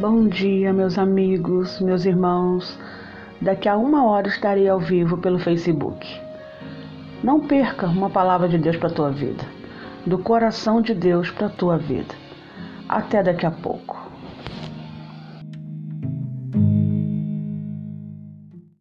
Bom dia, meus amigos, meus irmãos. Daqui a uma hora estarei ao vivo pelo Facebook. Não perca uma palavra de Deus para a tua vida, do coração de Deus para a tua vida. Até daqui a pouco.